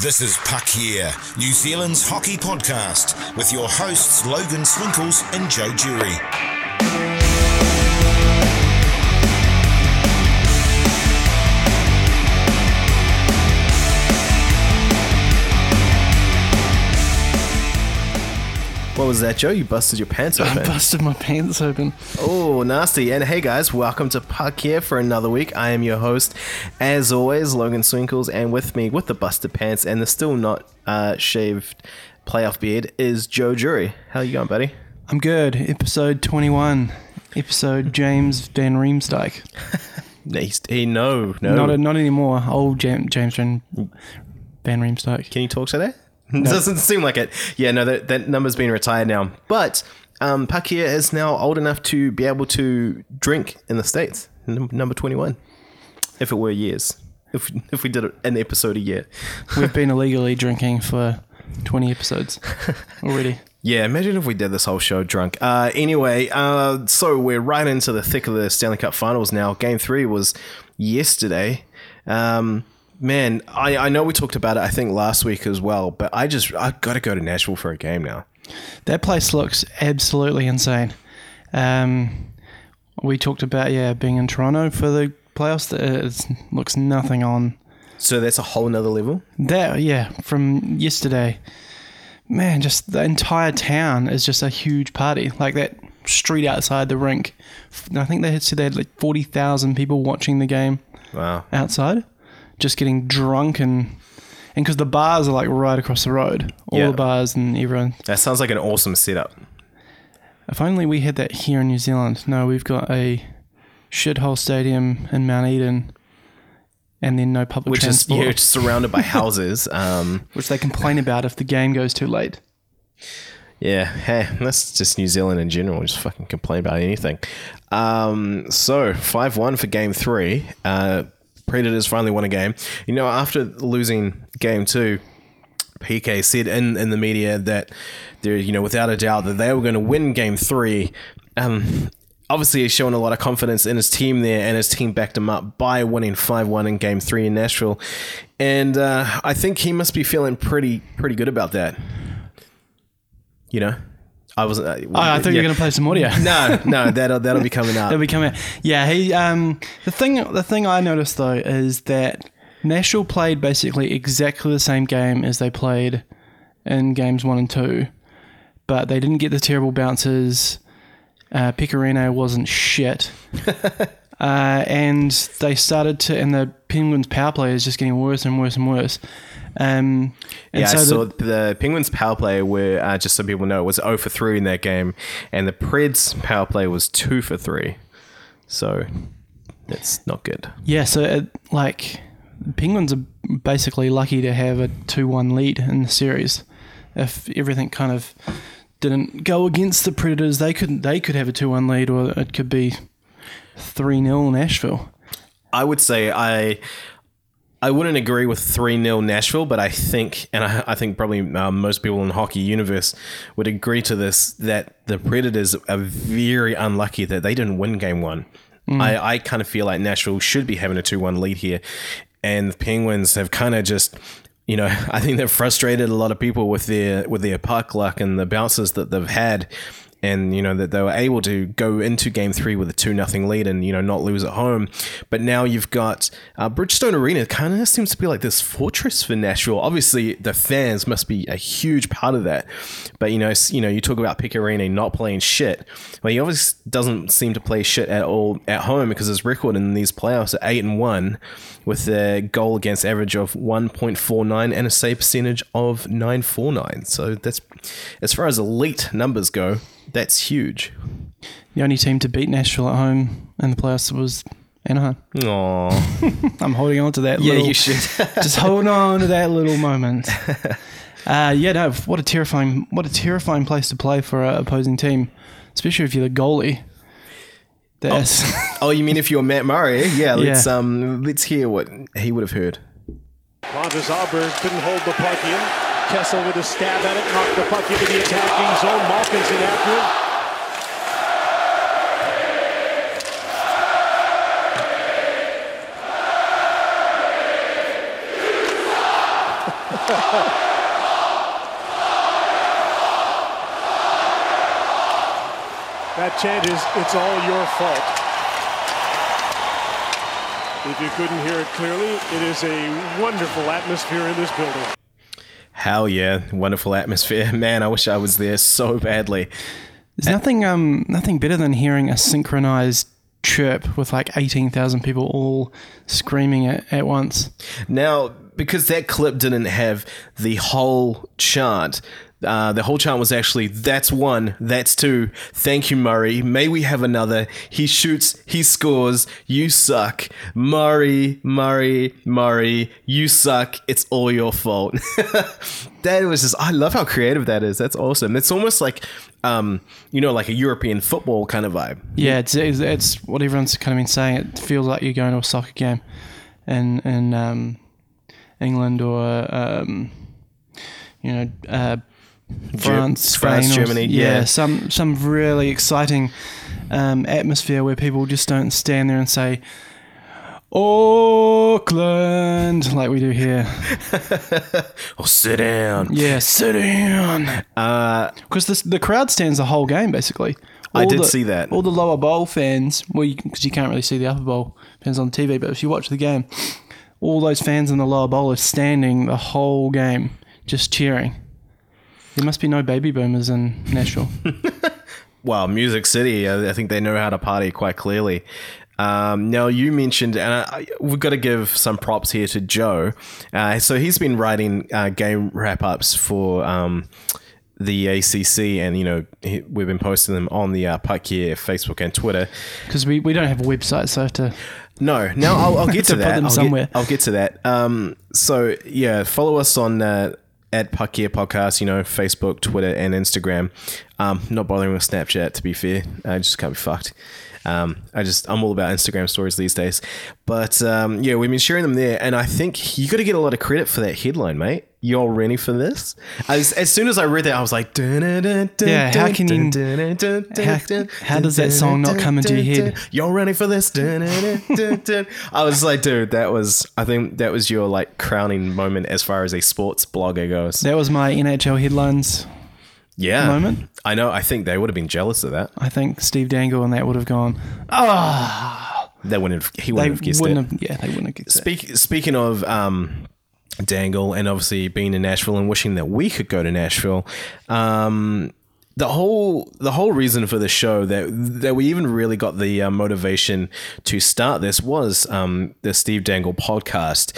This is Puck Yeah, New Zealand's hockey podcast, with your hosts Logan Swinkles and Joe Jury. What was that, Joe? You busted your pants open. I busted my pants open. oh, nasty. And hey, guys, welcome to Puck Yeah for another week. I am your host, as always, Logan Swinkles, and with me, with the busted pants and the still not uh, shaved playoff beard, is Joe Jury. How you going, buddy? I'm good. Episode 21. Episode James Van Riemsdyk. No, he's- he, no, no. Not not anymore. Old James, James Van, Van Riemsdyk. Can you talk today? Doesn't seem like it. Yeah, no, that, that number's been retired now. But um, Here is now old enough to be able to drink in the States. Num- number 21. If it were years. If, if we did an episode a year. We've been illegally drinking for 20 episodes already. Yeah, imagine if we did this whole show drunk. Uh, anyway, uh, so we're right into the thick of the Stanley Cup Finals now. Game three was yesterday. Um, man, I, I know we talked about it. I think last week as well. But I just I've got to go to Nashville for a game now. That place looks absolutely insane. Um, we talked about, yeah, being in Toronto for the playoffs. It looks nothing on So that's a whole nother level. That yeah, from yesterday, man, just the entire town is just a huge party. Like that street outside the rink, I think they had said they had like forty thousand people watching the game Wow. outside, just getting drunk and and because the bars are like right across the road, all Yeah. the bars and everyone. That sounds like an awesome setup. If only we had that here in New Zealand. No, we've got a shithole stadium in Mount Eden. And then no public Which is transport, you're surrounded by houses. Um, which they complain about if the game goes too late. Yeah, hey, that's just New Zealand in general. Just fucking complain about anything. Um, so five one for game three. Uh, Predators finally won a game. You know, after losing game two, PK said in, in the media that they're you know without a doubt that they were going to win game three. Um, obviously, he's showing a lot of confidence in his team there, and his team backed him up by winning five one in game three in Nashville. And uh, I think he must be feeling pretty pretty good about that. You know, I was. Uh, Oh, I thought you were going to play some audio. no, no, that'll that'll be coming out. They'll be coming out. Yeah, he. Um, the thing, the thing I noticed though is that Nashville played basically exactly the same game as they played in games one and two, but they didn't get the terrible bounces. Uh, Pekka Rinne wasn't shit, uh, and they started to. And the Penguins' power play is just getting worse and worse and worse. Um, yeah, so I the- saw the Penguins power play were uh, just so people know it was 0 for 3 in that game, and the Preds power play was 2 for 3. So that's not good. Yeah, so it, like Penguins are basically lucky to have a two-one lead in the series. If everything kind of didn't go against the Predators, they could they could have a two-one lead, or it could be three 0 Nashville. I would say I I wouldn't agree with 3 0 Nashville, but I think, and I, I think probably um, most people in the hockey universe would agree to this, that the Predators are very unlucky that they didn't win game one. I, I kind of feel like Nashville should be having a 2 1 lead here. And the Penguins have kind of just. You know, I think they've frustrated a lot of people with their with their puck luck and the bounces that they've had, and you know that they were able to go into game three with a two nothing lead and you know not lose at home. But now you've got uh, Bridgestone Arena. Kind of seems to be like this fortress for Nashville. Obviously, the fans must be a huge part of that. But you know, you know, you talk about Pekka Rinne not playing shit. Well, he obviously doesn't seem to play shit at all at home because his record in these playoffs are eight and one, with a goal against average of one point four nine and a save percentage of nine four nine. So that's as far as elite numbers go. That's huge. The only team to beat Nashville at home in the playoffs was Anaheim. Aww. I'm holding on to that. Yeah, little, you should. just holding on to that little moment. Uh, yeah, no, what a terrifying, what a terrifying place to play for an opposing team, especially if you're the goalie. That's oh, you mean if you're Matt Murray? Yeah, let's Yeah. um let's hear what he would have heard. Pontus Aberg couldn't hold the puck in. Kessel with a stab at it, knocked the puck into the attacking zone. Malkinson after it. That chant is, it's all your fault. If you couldn't hear it clearly, it is a wonderful atmosphere in this building. Hell yeah, wonderful atmosphere. Man, I wish I was there so badly. There's nothing um nothing better than hearing a synchronized chirp with like eighteen thousand people all screaming at, at once. Now, because that clip didn't have the whole chant, uh, the whole chant was actually that's one, that's two. Thank you, Murray. May we have another. He shoots, he scores. You suck, Murray, Murray, Murray. You suck. It's all your fault. that was just. I love how creative that is. That's awesome. It's almost like, um, you know, like a European football kind of vibe. Yeah, it's it's, it's what everyone's kind of been saying. It feels like you're going to a soccer game in in um, England or um, you know. Uh, France, France, Spain, or- Germany, yeah, yeah. some some really exciting um, atmosphere where people just don't stand there and say Auckland like we do here. Oh, sit down. Yeah, sit down. Because the the crowd stands the whole game basically. I did the- see that. All the lower bowl fans, well, because you, can't really see the upper bowl fans on the TV, but if you watch the game, all those fans in the lower bowl are standing the whole game, just cheering. There must be no baby boomers in Nashville. well, Music City, I, I think they know how to party quite clearly. Um, now, you mentioned, and I, we've got to give some props here to Joe. Uh, so he's been writing uh, game wrap ups for um, the ACC, and you know he, we've been posting them on the uh, Puck Yeah Facebook and Twitter. Because we, we don't have a website, so I have to. No, now I'll, I'll get to To put that. them I'll somewhere. Get, I'll get to that. Um, so yeah, follow us on uh, at Puck Podcast. You know, Facebook, Twitter, and Instagram. Um, not bothering with Snapchat. To be fair, I just can't be fucked. Um, I just I'm all about Instagram stories these days. But um, yeah, we've been sharing them there, and I think you got to get a lot of credit for that headline, mate. Y'all ready for this? As, as soon as I read that, I was like, yeah, how can you- how- how does that song not come into your head? Y'all ready for this? I was like, dude, that was. I think that was your like crowning moment as far as a sports blogger goes. That was my NHL headlines. Yeah, moment. I know. I think they would have been jealous of that. I think Steve Dangle and that would have gone. ah. They wouldn't. Have, he wouldn't have guessed wouldn't it. have. Yeah, they wouldn't have guessed it. Speaking of um, Dangle and obviously being in Nashville and wishing that we could go to Nashville, um, the whole the whole reason for the show that that we even really got the uh, motivation to start this was um, the Steve Dangle podcast.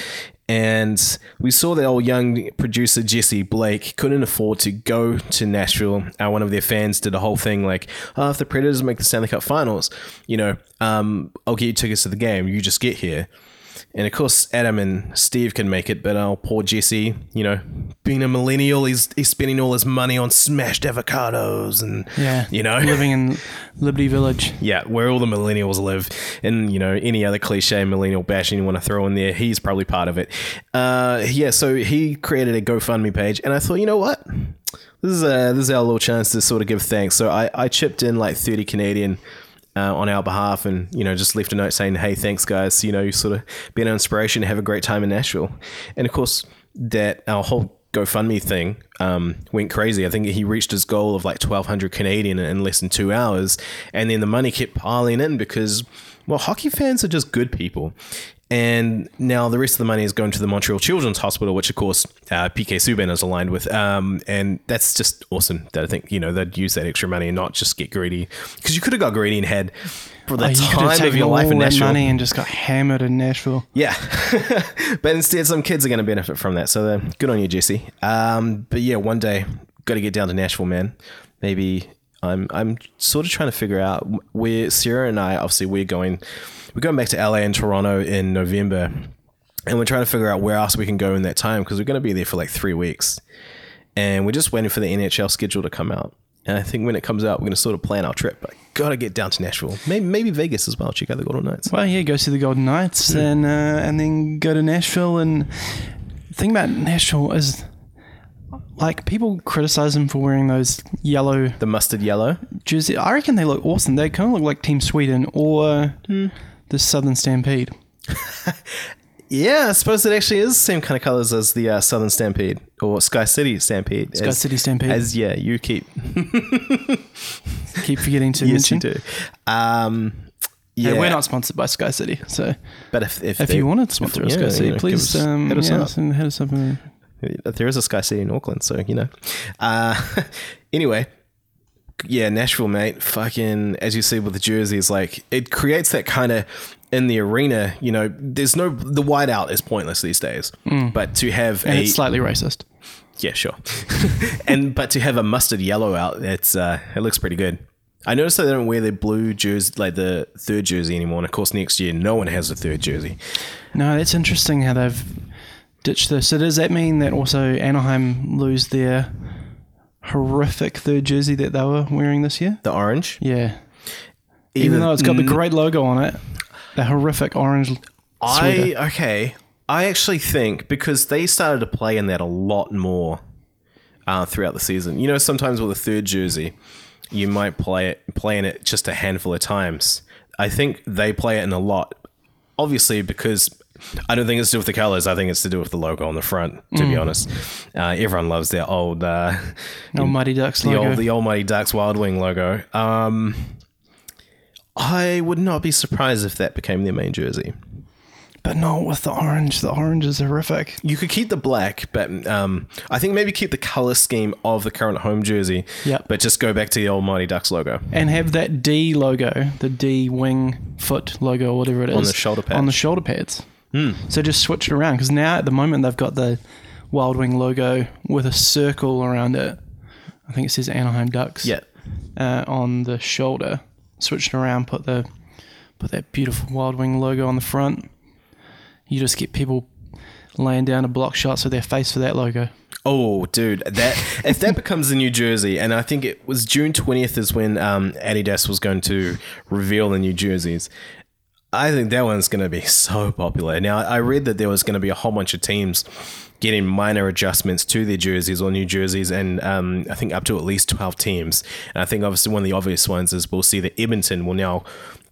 And we saw that old young producer Jesse Blake couldn't afford to go to Nashville. Uh, one of their fans did a whole thing like, "Oh, if the Predators make the Stanley Cup Finals, you know, um, I'll get you tickets to the game. You just get here." And of course, Adam and Steve can make it, but oh, poor Jesse, you know, being a millennial, he's, he's spending all his money on smashed avocados and, Yeah, you know, living in Liberty Village. yeah, where all the millennials live, and you know any other cliche millennial bashing you want to throw in there, he's probably part of it. Uh, yeah, so he created a GoFundMe page, and I thought, you know what, this is a, this is our little chance to sort of give thanks. So I, I chipped in like thirty Canadian. Uh, on our behalf, and you know, just left a note saying, "Hey, thanks, guys. You know, you sort of been an inspiration. Have a great time in Nashville." And of course, that our whole GoFundMe thing um, went crazy. I think he reached his goal of like 1200 Canadian in less than two hours. And then the money kept piling in because, well, hockey fans are just good people. And now the rest of the money is going to the Montreal Children's Hospital, which of course uh, PK Subban is aligned with. Um, and that's just awesome that I think, you know, they'd use that extra money and not just get greedy. Because you could have got greedy and had for the Oh, you time of taken your life in Nashville. money and just got hammered in Nashville. Yeah, but instead, some kids are going to benefit from that. So uh, good on you, Jesse. Um, but yeah, one day, got to get down to Nashville, man. Maybe I'm I'm sort of trying to figure out where Sarah and I obviously we're going. We're going back to LA and Toronto in November, and we're trying to figure out where else we can go in that time because we're going to be there for like three weeks, and we're just waiting for the NHL schedule to come out. And I think when it comes out, we're going to sort of plan our trip. But got to get down to Nashville, maybe maybe Vegas as well. Check out the Golden Knights. Well, yeah, go see the Golden Knights and uh, and then go to Nashville. And the thing about Nashville is, like, people criticize them for wearing those yellow The mustard yellow. jersey. I reckon they look awesome. They kind of look like Team Sweden or Hmm. The Southern Stampede. Yeah, I suppose it actually is the same kind of colors as the uh, Southern Stampede or Sky City Stampede. Sky as, City Stampede. As yeah, you keep Keep forgetting to yes you mention. do. Um, yeah, Hey, we're not sponsored by Sky City, so But if if, if they- you wanted to sponsor if- us, yeah, Sky City, you know, please us- um, hit us yeah, up. hit us up. and- there is a Sky City in Auckland, so you know. Uh, anyway, yeah, Nashville, mate. Fucking as you see with the jerseys, like it creates that kind of in the arena. You know, there's no the whiteout is pointless these days, but to have And a it's slightly racist. yeah, sure, and but to have a mustard yellow out, it's uh, it looks pretty good. I noticed that they don't wear their blue jersey, like the third jersey anymore. And of course, next year, no one has a third jersey. No, that's interesting how they've ditched this. So does that mean that also Anaheim lose their horrific third jersey that they were wearing this year? The orange, Yeah. Even Either- though it's got the great logo on it, the horrific orange sweater. I okay. I actually think because they started to play in that a lot more uh, throughout the season. You know, sometimes with a third jersey, you might play it play in it just a handful of times. I think they play it in a lot. Obviously, because I don't think it's to do with the colors. I think it's to do with the logo on the front. To Mm. be honest, uh, everyone loves their old uh, Old Mighty Ducks the logo. old the Almighty Ducks Wild Wing logo. Um, I would not be surprised if that became their main jersey. but not with the orange. The orange is horrific. You could keep the black, but um, I think maybe keep the color scheme of the current home jersey. Yep. But just go back to the old Mighty Ducks logo. And have that D logo, the D wing foot logo, whatever it is, On the shoulder pads. On the shoulder pads. So just switch it around because now at the moment they've got the Wild Wing logo with a circle around it. I think it says Anaheim Ducks. Yeah. uh, on the shoulder. Switch it around, put the put that beautiful Wild Wing logo on the front. You just get people laying down a block shots with their face for that logo. Oh, dude, that if that becomes the new jersey, and I think it was June twentieth is when um, Adidas was going to reveal the new jerseys. I think that one's going to be so popular. Now, I read that there was going to be a whole bunch of teams getting minor adjustments to their jerseys or new jerseys, and um, I think up to at least 12 teams. And I think obviously one of the obvious ones is we'll see that Edmonton will now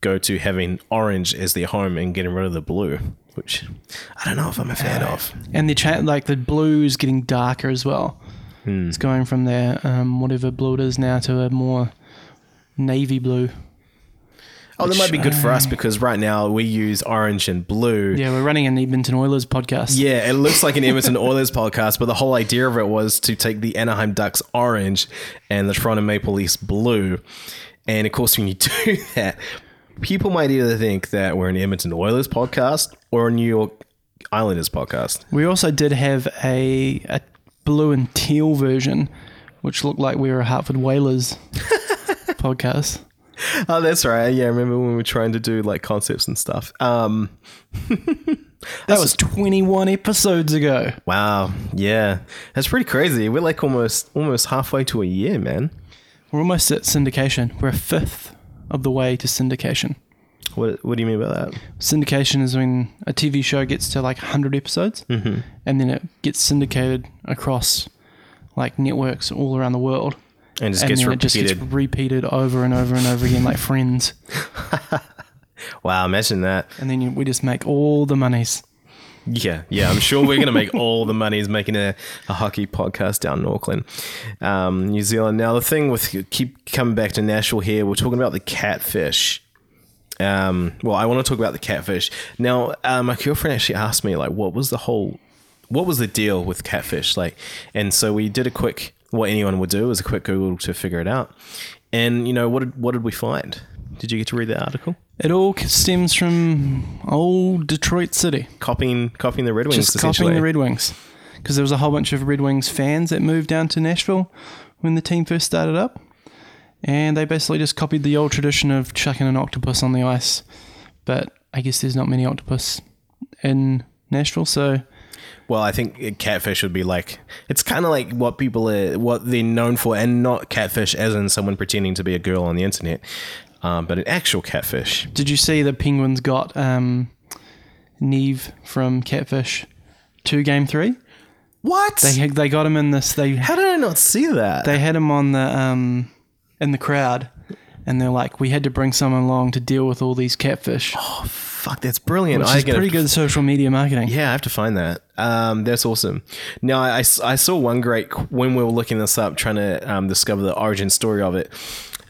go to having orange as their home and getting rid of the blue, which I don't know if I'm a fan of. And the cha- like the blue is getting darker as well. It's going from their um, whatever blue it is now to a more navy blue. Oh, that might be good for us because right now we use orange and blue. Yeah, we're running an Edmonton Oilers podcast. Yeah, it looks like an Edmonton Oilers podcast, but the whole idea of it was to take the Anaheim Ducks orange and the Toronto Maple Leafs blue. And of course, when you do that, people might either think that we're an Edmonton Oilers podcast or a New York Islanders podcast. We also did have a, a blue and teal version, which looked like we were a Hartford Whalers podcast. Oh, that's right. Yeah, I remember when we were trying to do like concepts and stuff. Um, That was 21 episodes ago. wow. Yeah, that's pretty crazy. We're like almost almost halfway to a year, man. We're almost at syndication. We're a fifth of the way to syndication. What What do you mean by that? Syndication is when a TV show gets to like 100 episodes Mm-hmm. and then it gets syndicated across like networks all around the world. And just and gets then repeated. it just gets repeated over and over and over again, like friends. wow, imagine that. And then you, we just make all the monies. Yeah, yeah, I'm sure we're going to make all the monies making a, a hockey podcast down in Auckland, um, New Zealand. Now, the thing with keep coming back to Nashville here, we're talking about the catfish. Um, well, I want to talk about the catfish. Now, uh, my girlfriend actually asked me, like, what was the whole, what was the deal with catfish? Like, and so we did a quick, what anyone would do is a quick Google to figure it out. And, you know, what did, what did we find? Did you get to read the article? It all stems from old Detroit City. Copying, copying the Red Wings, just copying the Red Wings. Because there was a whole bunch of Red Wings fans that moved down to Nashville when the team first started up. And they basically just copied the old tradition of chucking an octopus on the ice. But I guess there's not many octopus in Nashville, so Well, I think catfish would be like it's kind of like what people are what they're known for, and not catfish as in someone pretending to be a girl on the internet, um, but an actual catfish. did you see the Penguins got um, Nev from Catfish to Game Three? What? They they got him in this. They How did I not see that? they had him on the um in the crowd, and they're like, we had to bring someone along to deal with all these catfish. Fuck, that's brilliant. which I is pretty good social media marketing. Yeah, I have to find that. Um, that's awesome. Now, I, I saw one great when we were looking this up, trying to um, discover the origin story of it.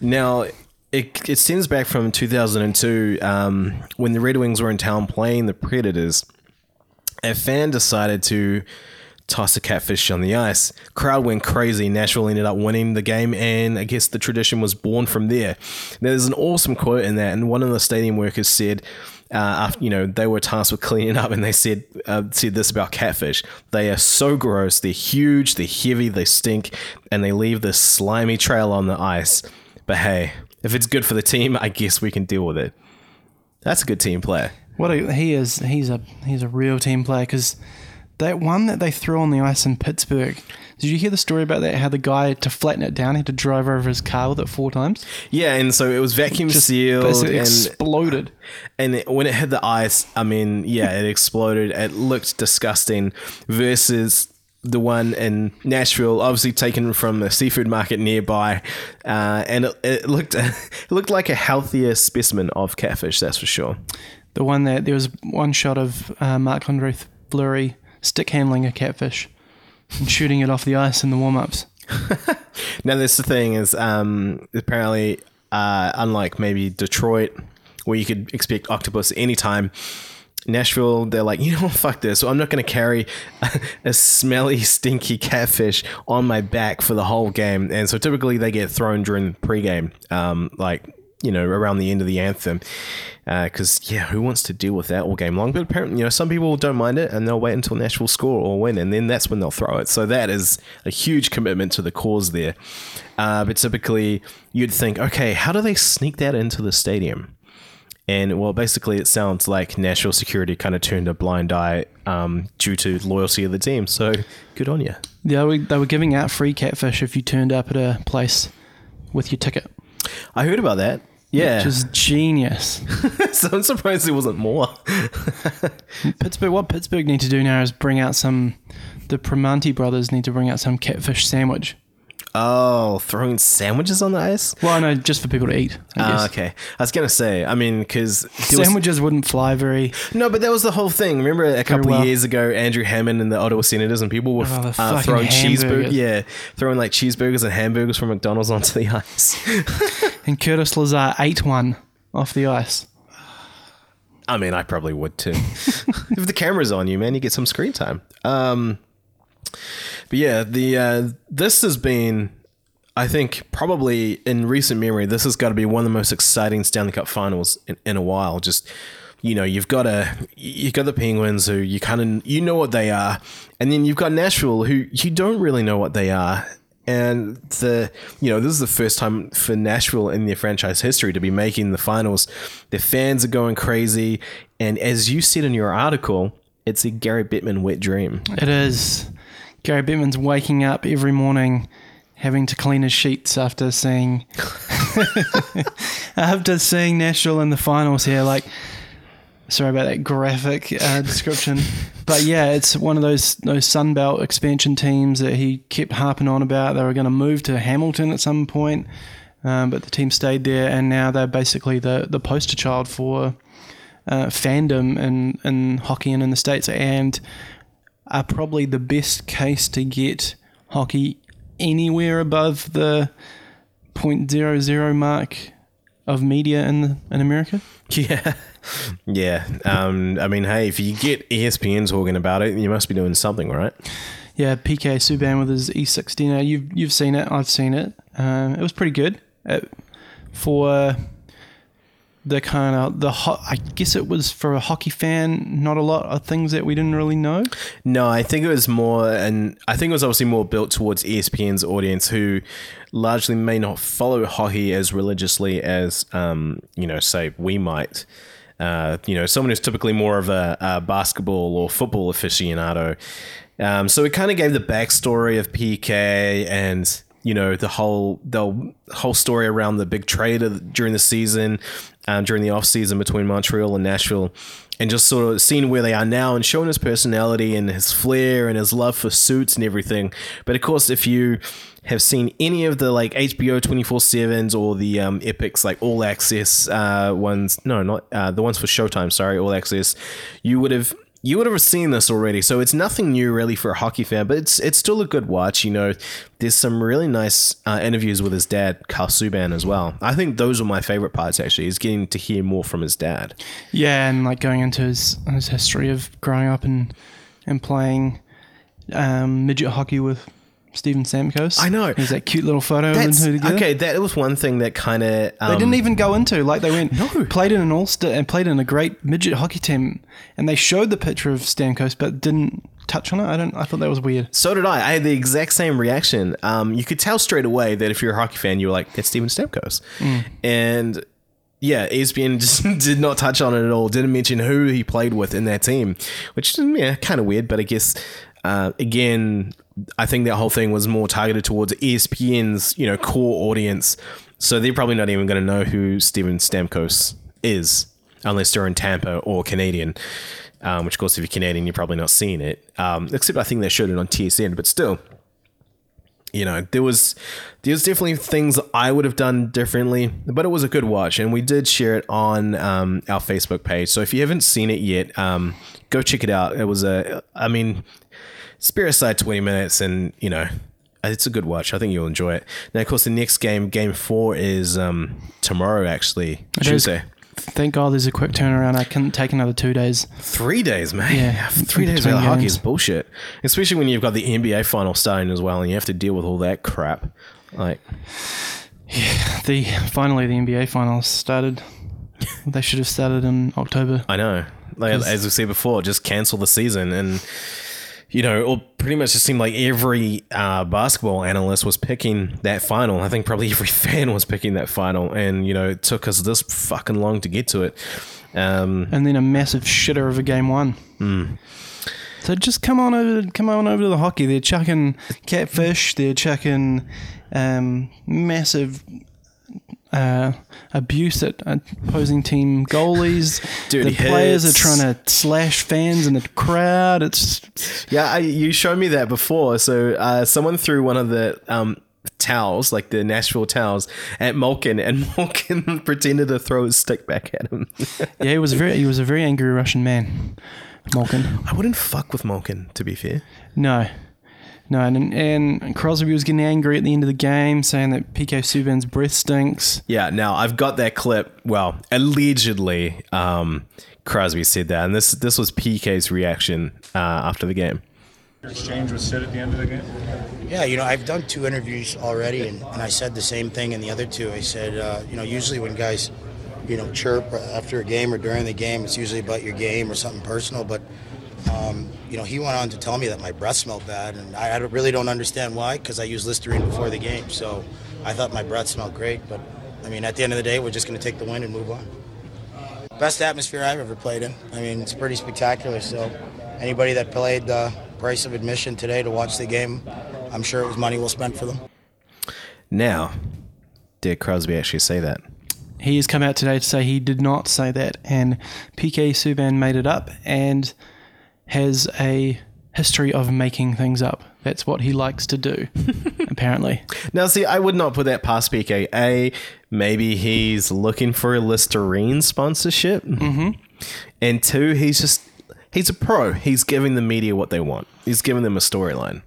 Now, it, it stems back from 2002 um, when the Red Wings were in town playing the Predators. A fan decided to toss a catfish on the ice. Crowd went crazy. Nashville ended up winning the game, and I guess the tradition was born from there. Now, There's an awesome quote in that, and one of the stadium workers said, uh, after you know they were tasked with cleaning up, and they said uh, said this about catfish: they are so gross, they're huge, they're heavy, they stink, and they leave this slimy trail on the ice. But hey, if it's good for the team, I guess we can deal with it. That's a good team player. What a, he is, he's a he's a real team player because that one that they threw on the ice in Pittsburgh. Did you hear the story about that? How the guy to flatten it down had to drive over his car with it four times. Yeah, and so it was vacuum Just sealed and exploded. and it, when it hit the ice, I mean, yeah, it exploded. It looked disgusting. Versus the one in Nashville, obviously taken from a seafood market nearby, uh, and it, it looked it looked like a healthier specimen of catfish. That's for sure. The one that there was one shot of uh, Marc Andre Fleury stick handling a catfish and shooting it off the ice in the warm ups. Now, this the thing is, um, apparently, uh, unlike maybe Detroit, where you could expect octopus anytime, Nashville, they're like, you know what, fuck this. So I'm not going to carry a, a smelly, stinky catfish on my back for the whole game. And so typically they get thrown during pregame, um, like, you know, around the end of the anthem. Because, yeah, who wants to deal with that all game long? But apparently, you know, some people don't mind it and they'll wait until Nashville score or win. And then that's when they'll throw it. So that is a huge commitment to the cause there. Uh, but typically, you'd think, okay, how do they sneak that into the stadium? And well, basically, it sounds like Nashville security kind of turned a blind eye um, due to loyalty of the team. So good on you. Yeah, we, they were giving out free catfish if you turned up at a place with your ticket, I heard about that. Yeah, which is genius. so I'm surprised there wasn't more. Pittsburgh, what Pittsburgh need to do now is bring out some. The Primanti brothers need to bring out some catfish sandwich. Oh, throwing sandwiches on the ice? Well, no, just for people to eat. I Ah, okay. I was gonna say. I mean, because Sandwiches wouldn't fly very. no, but that was the whole thing. Remember a couple well. of years ago, Andrew Hammond and the Ottawa Senators, and people were Oh, uh, throwing cheeseburgers. Yeah, throwing like cheeseburgers and hamburgers from McDonald's onto the ice. And Curtis Lazar ate one off the ice. I mean, I probably would too. if the camera's on you, man, you get some screen time. Um, but yeah, the uh, this has been, I think, probably in recent memory, this has got to be one of the most exciting Stanley Cup finals in, in a while. Just you know, you've got a you've got the Penguins who you kind of you know what they are, and then you've got Nashville who you don't really know what they are. And the you know this is the first time for Nashville in their franchise history to be making the finals. Their fans are going crazy, and as you said in your article, it's a Gary Bettman wet dream. It is. Gary Bettman's waking up every morning having to clean his sheets after seeing after seeing Nashville in the finals here. Like, sorry about that graphic uh, description, but yeah, it's one of those those Sunbelt expansion teams that he kept harping on about. They were going to move to Hamilton at some point, um, but the team stayed there, and now they're basically the the poster child for uh, fandom in in hockey and in the states, and are probably the best case to get hockey anywhere above the 0.00 mark of media in in America. Yeah, yeah. Um, I mean, hey, if you get ESPN talking about it, you must be doing something, right? Yeah, PK Subban with his E60. Now you've you've seen it. I've seen it. Um, it was pretty good it, for the kind of the ho- I guess it was for a hockey fan. Not a lot of things that we didn't really know. No, I think it was more, and I think it was obviously more built towards ESPN's audience, who largely may not follow hockey as religiously as, um, you know, say we might. Uh, you know, someone who's typically more of a, a basketball or football aficionado. Um, so it kind of gave the backstory of PK and you know the whole the whole story around the big trade during the season, um, during the off season between Montreal and Nashville, and just sort of seeing where they are now and showing his personality and his flair and his love for suits and everything. But of course, if you have seen any of the like HBO 24 7s or the um, EPIX, like All Access uh, ones, no, not uh, the ones for Showtime, sorry, All Access, you would have you would have seen this already, so it's nothing new really for a hockey fan, but it's it's still a good watch. You know, there's some really nice uh, interviews with his dad, Carl Subban, as well. I think those are my favorite parts. Actually, is getting to hear more from his dad. Yeah, and like going into his his history of growing up and and playing um, midget hockey with Steven Stamkos. I know. There's that cute little photo of them two together. okay, that was one thing that kind of um, They didn't even go into like they went No. played in an all star and played in a great midget hockey team, and they showed the picture of Stamkos but didn't touch on it. I don't. I thought that was weird. So did I. I had the exact same reaction. Um, you could tell straight away that if you're a hockey fan, you were like, "That's Steven Stamkos," and yeah, ESPN just did not touch on it at all. Didn't mention who he played with in that team, which is yeah, kind of weird. But I guess uh, again, I think that whole thing was more targeted towards ESPN's you know core audience. So they're probably not even going to know who Steven Stamkos is unless they're in Tampa or Canadian. Um, which, of course, if you're Canadian, you're probably not seeing it. Um, except I think they showed it on TSN, but still, you know, there was there was definitely things I would have done differently, but it was a good watch, and we did share it on um, our Facebook page. So if you haven't seen it yet, um, go check it out. It was a, I mean, spare aside twenty minutes, and you know, it's a good watch. I think you'll enjoy it. Now, of course, the next game, game four, is um, tomorrow. Actually, It is. Tuesday. Thank God there's a quick turnaround. I can't take another two days. Three days, man. Yeah, three days without hockey is bullshit. Especially when you've got the NBA final starting as well, and you have to deal with all that crap. Like, yeah, The finally the NBA finals started. they should have started in October. I know, like as we said before, just cancel the season, and you know, or pretty much it seemed like every uh, basketball analyst was picking that final. I think probably every fan was picking that final, and you know, it took us this fucking long to get to it. Um, and then a massive shitter of a game one. Hmm. So just come on over, come on over to the hockey. They're chucking catfish. They're chucking um, massive uh, abuse at opposing team goalies. Dirty the players are trying to slash fans in the crowd. It's Yeah, I, you showed me that before. So uh, someone threw one of the um, towels, like the Nashville towels, at Malkin, and Malkin pretended to throw his stick back at him. yeah. He was a very he was a very angry Russian man, Malkin. I wouldn't fuck with Malkin, to be fair. No. No, and, and Crosby was getting angry at the end of the game, saying that PK Subban's breath stinks. Yeah, now I've got that clip. Well, allegedly, um, Crosby said that, and this this was PK's reaction uh, after the game. exchange was said at the end of the game? Yeah, you know, I've done two interviews already, and, and I said the same thing in the other two. I said, uh, you know, usually when guys, you know, chirp after a game or during the game, it's usually about your game or something personal. But, um, you know, he went on to tell me that my breath smelled bad, and I, I really don't understand why, because I used Listerine before the game. So I thought my breath smelled great. But, I mean, at the end of the day, we're just going to take the win and move on. Best atmosphere I've ever played in. I mean, it's pretty spectacular. So, anybody that paid the price of admission today to watch the game, I'm sure it was money well spent for them. Now, did Crosby actually say that? He has come out today to say he did not say that, and PK Subban made it up and has a history of making things up. That's what he likes to do, apparently. Now, see, I would not put that past PK. A, maybe he's looking for a Listerine sponsorship. Mm-hmm. And two, he's just, he's a pro. He's giving the media what they want, he's giving them a storyline.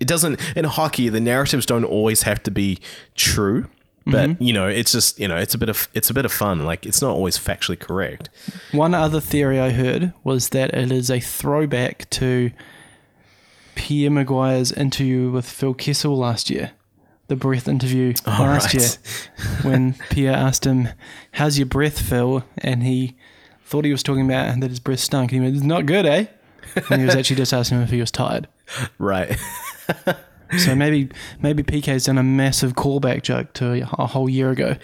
It doesn't, in hockey, the narratives don't always have to be true. But you know, it's just you know, it's a bit of it's a bit of fun. Like it's not always factually correct. One other theory I heard was that it is a throwback to Pierre McGuire's interview with Phil Kessel last year. The breath interview oh, last right. year, when Pierre asked him, "How's your breath, Phil?" and he thought he was talking about that his breath stunk. And he went, "It's not good, eh?" And he was actually just asking him if he was tired. Right. So maybe maybe PK's done a massive callback joke to a whole year ago.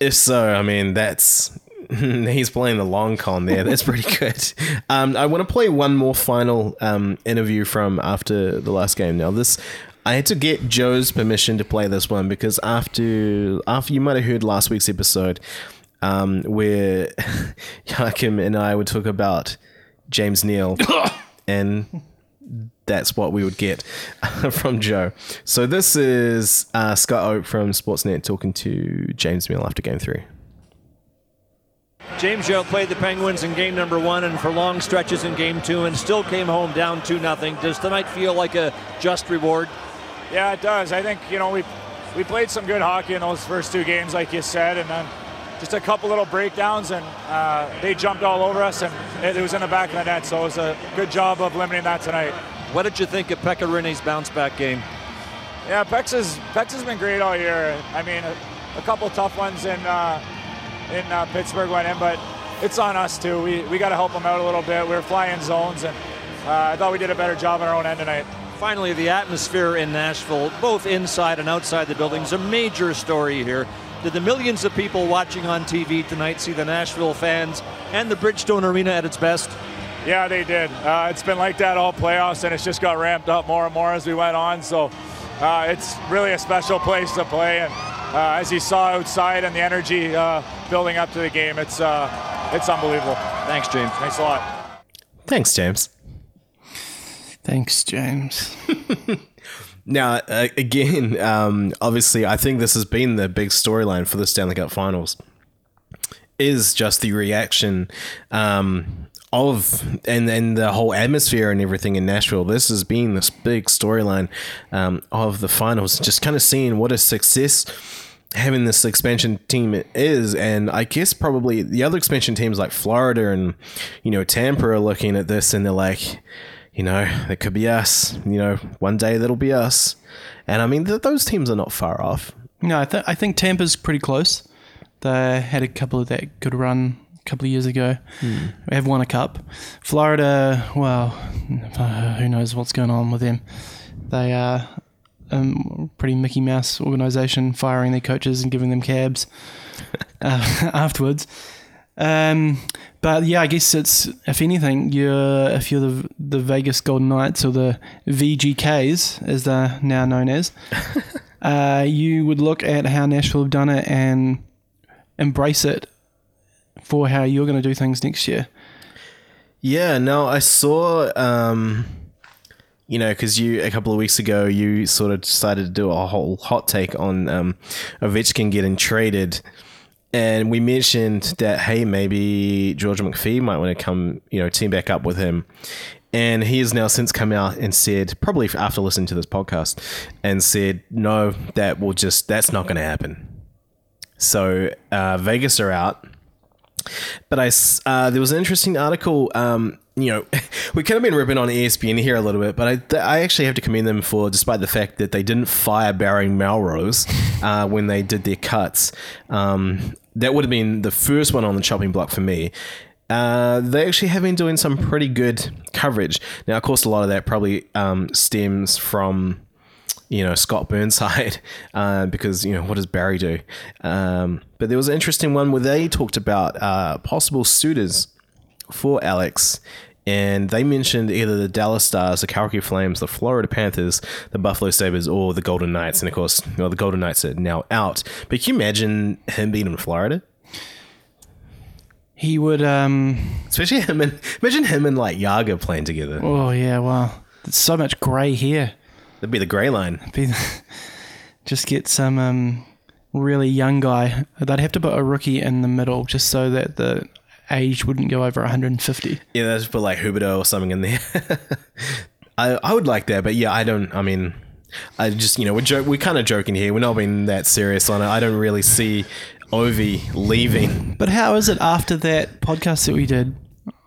if so, I mean, that's He's playing the long con there. That's pretty good. Um, I want to play one more final um, interview from after the last game. Now, this I had to get Joe's permission to play this one because after after you might have heard last week's episode, um, where Joachim and I would talk about James Neal, and that's what we would get from Joe. So this is uh, Scott Oake from Sportsnet talking to James Neal after Game Three. James Young played the Penguins in game number one and for long stretches in game two and still came home down 2 nothing. Does tonight feel like a just reward? Yeah, it does. I think, you know, we we played some good hockey in those first two games, like you said, and then just a couple little breakdowns, and uh, they jumped all over us, and it, it was in the back of the net. So it was a good job of limiting that tonight. What did you think of Pekka Rinne's bounce back game? Yeah, Pex has Pex has been great all year. I mean, a, a couple tough ones in uh, in uh, Pittsburgh went in, but it's on us too. We we got to help them out a little bit. We are flying zones, and uh, I thought we did a better job on our own end tonight. Finally, the atmosphere in Nashville, both inside and outside the buildings, a major story here. Did the millions of people watching on TV tonight see the Nashville fans and the Bridgestone Arena at its best? Yeah, they did. Uh, it's been like that all playoffs, and it's just got ramped up more and more as we went on. So uh, it's really a special place to play. And uh, as you saw outside and the energy uh, building up to the game, it's uh, it's unbelievable. Thanks, James. Thanks a lot. Thanks, James. Thanks, James. Now, uh, again, um, obviously, I think this has been the big storyline for the Stanley Cup Finals. Is just the reaction um, of and and the whole atmosphere and everything in Nashville. This has been this big storyline um, of the finals. Just kind of seeing what a success having this expansion team is, and I guess probably the other expansion teams like Florida and you know Tampa are looking at this and they're like you know, it could be us. You know, one day that'll be us. And I mean, th- those teams are not far off. No, I, th- I think Tampa's pretty close. They had a couple of that good run couple of years ago. Hmm. They have won a cup. Florida, well, uh, who knows what's going on with them? They are um, pretty Mickey Mouse organization, firing their coaches and giving them cabs uh, afterwards. Um, but yeah, I guess it's if anything, you're if you're the the Vegas Golden Knights or the VGKs as they're now known as, uh, you would look at how Nashville have done it and embrace it for how you're going to do things next year. Yeah, no, I saw, um, you know, because you a couple of weeks ago you sort of decided to do a whole hot take on um, Ovechkin getting traded, and we mentioned that hey, maybe George McPhee might want to come, you know, team back up with him. And he has now since come out and said, probably after listening to this podcast, and said, no, that will just, that's not going to happen. So uh, Vegas are out. But I, uh, there was an interesting article. Um, you know, we could have been ripping on ESPN here a little bit, but I, I actually have to commend them for, despite the fact that they didn't fire Barry Melrose uh, when they did their cuts. Um, that would have been the first one on the chopping block for me. Uh, they actually have been doing some pretty good coverage. Now, of course, a lot of that probably um, stems from you know Scott Burnside uh, because you know what does Barry do? Um, but there was an interesting one where they talked about uh, possible suitors for Alex. And they mentioned either the Dallas Stars, the Calgary Flames, the Florida Panthers, the Buffalo Sabres, or the Golden Knights. And of course, well, the Golden Knights are now out. But can you imagine him being in Florida? He would, um, Especially him and imagine him and like Jagr playing together. oh yeah, wow, there's so much grey here. That'd be the grey line. Be, just get some um, really young guy. They'd have to put a rookie in the middle just so that the age wouldn't go over 150. Yeah, that's put like Huberdeau or something in there. I I would like that, but yeah, I don't. I mean, I just you know we're jo- we're kind of joking here. We're not being that serious on it. I don't really see Ovi leaving. But how is it after that podcast that we did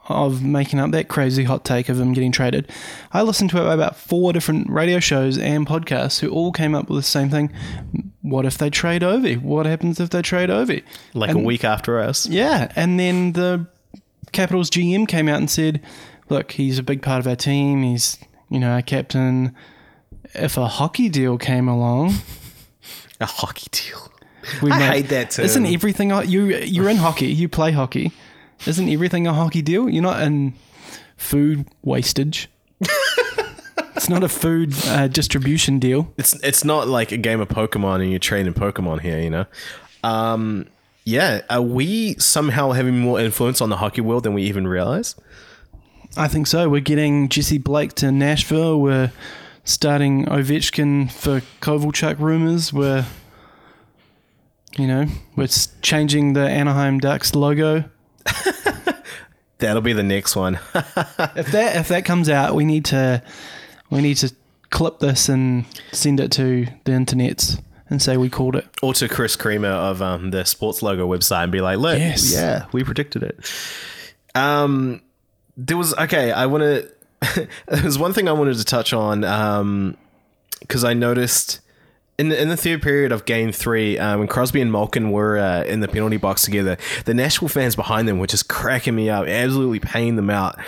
of making up that crazy hot take of him getting traded? I listened to it by about four different radio shows and podcasts who all came up with the same thing. What if they trade Ovi? What happens if they trade Ovi? Like a week after us. Yeah, and then the Capitals GM came out and said, "Look, he's a big part of our team. He's, you know, our captain. If a hockey deal came along, A hockey deal. We I make- hate that term. Isn't everything oh, you you're in hockey? You play hockey. Isn't everything a hockey deal? You're not in food wastage. it's not a food uh, distribution deal. It's it's not like a game of Pokemon and you're training Pokemon here, you know. Um, yeah, are we somehow having more influence on the hockey world than we even realize? I think so. We're getting Jesse Blake to Nashville. We're starting Ovechkin for Kovalchuk rumors. We're, you know, we're changing the Anaheim Ducks logo. That'll be the next one. If that if that comes out, we need to we need to clip this and send it to the internets and say we called it. or to Chris Creamer of um, the sports logo website and be like, look, Yes. yeah, we predicted it. Um, there was okay. I want to. There's one thing I wanted to touch on because I noticed in the, in the third period of Game Three, um, when Crosby and Malkin were uh, in the penalty box together, the Nashville fans behind them were just cracking me up, absolutely paying them out.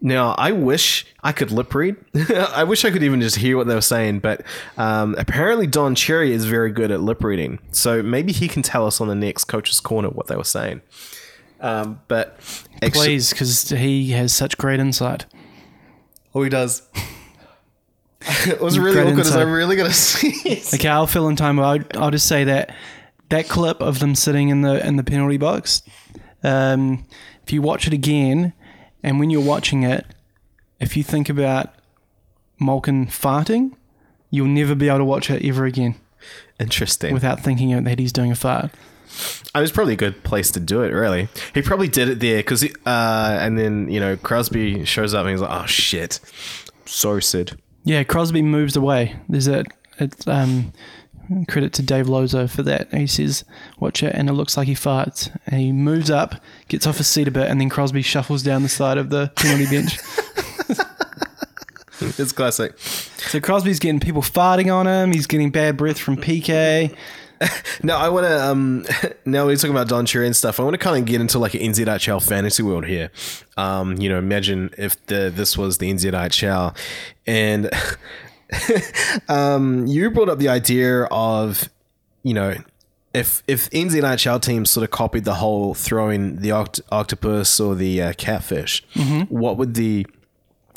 Now, I wish I could lip read. I wish I could even just hear what they were saying, but um, apparently Don Cherry is very good at lip reading. So maybe he can tell us on the next Coach's Corner what they were saying. Um, but actually, Please, because he has such great insight. oh, he does. It was really awkward. Is I insight. really gonna see? Okay, I'll fill in time. I'll, I'll just say that that clip of them sitting in the in the penalty box. Um, if you watch it again, and when you're watching it, if you think about Malkin farting, you'll never be able to watch it ever again Interesting. without thinking that he's doing a fart. It was probably a good place to do it. Really, he probably did it there because, uh, and then you know Crosby shows up and he's like, "Oh shit, sorry, Sid." Yeah, Crosby moves away. There's a it's um credit to Dave Lozo for that. He says, "Watch it," and it looks like he farts. And he moves up, gets off his seat a bit, and then Crosby shuffles down the side of the penalty bench. It's classic. so Crosby's getting people farting on him. He's getting bad breath from PK. Now I want to. Um, now we're talking about Don Cherry and stuff. I want to kind of get into like an NZHL fantasy world here. Um, you know, imagine if the this was the NZHL, and um, you brought up the idea of, you know, if if NZHL teams sort of copied the whole throwing the oct- octopus or the uh, catfish, what would the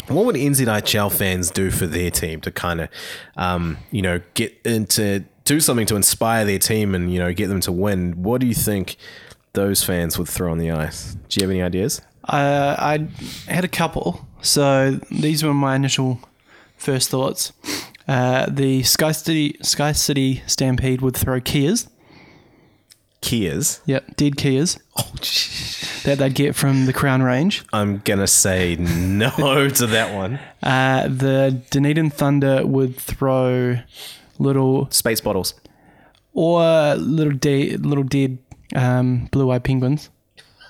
what would NZHL fans do for their team to kind of, um, you know, get into do something to inspire their team and you know get them to win? What do you think those fans would throw on the ice? Do you have any ideas? Uh, I had a couple. So these were my initial first thoughts. Uh, the Sky City Sky City Stampede would throw Keas. Keas. Yep, dead Keas Oh, that they'd get from the Crown Range. I'm gonna say no to that one. Uh, the Dunedin Thunder would throw little Speight's bottles. or little de- little dead um, blue-eyed penguins.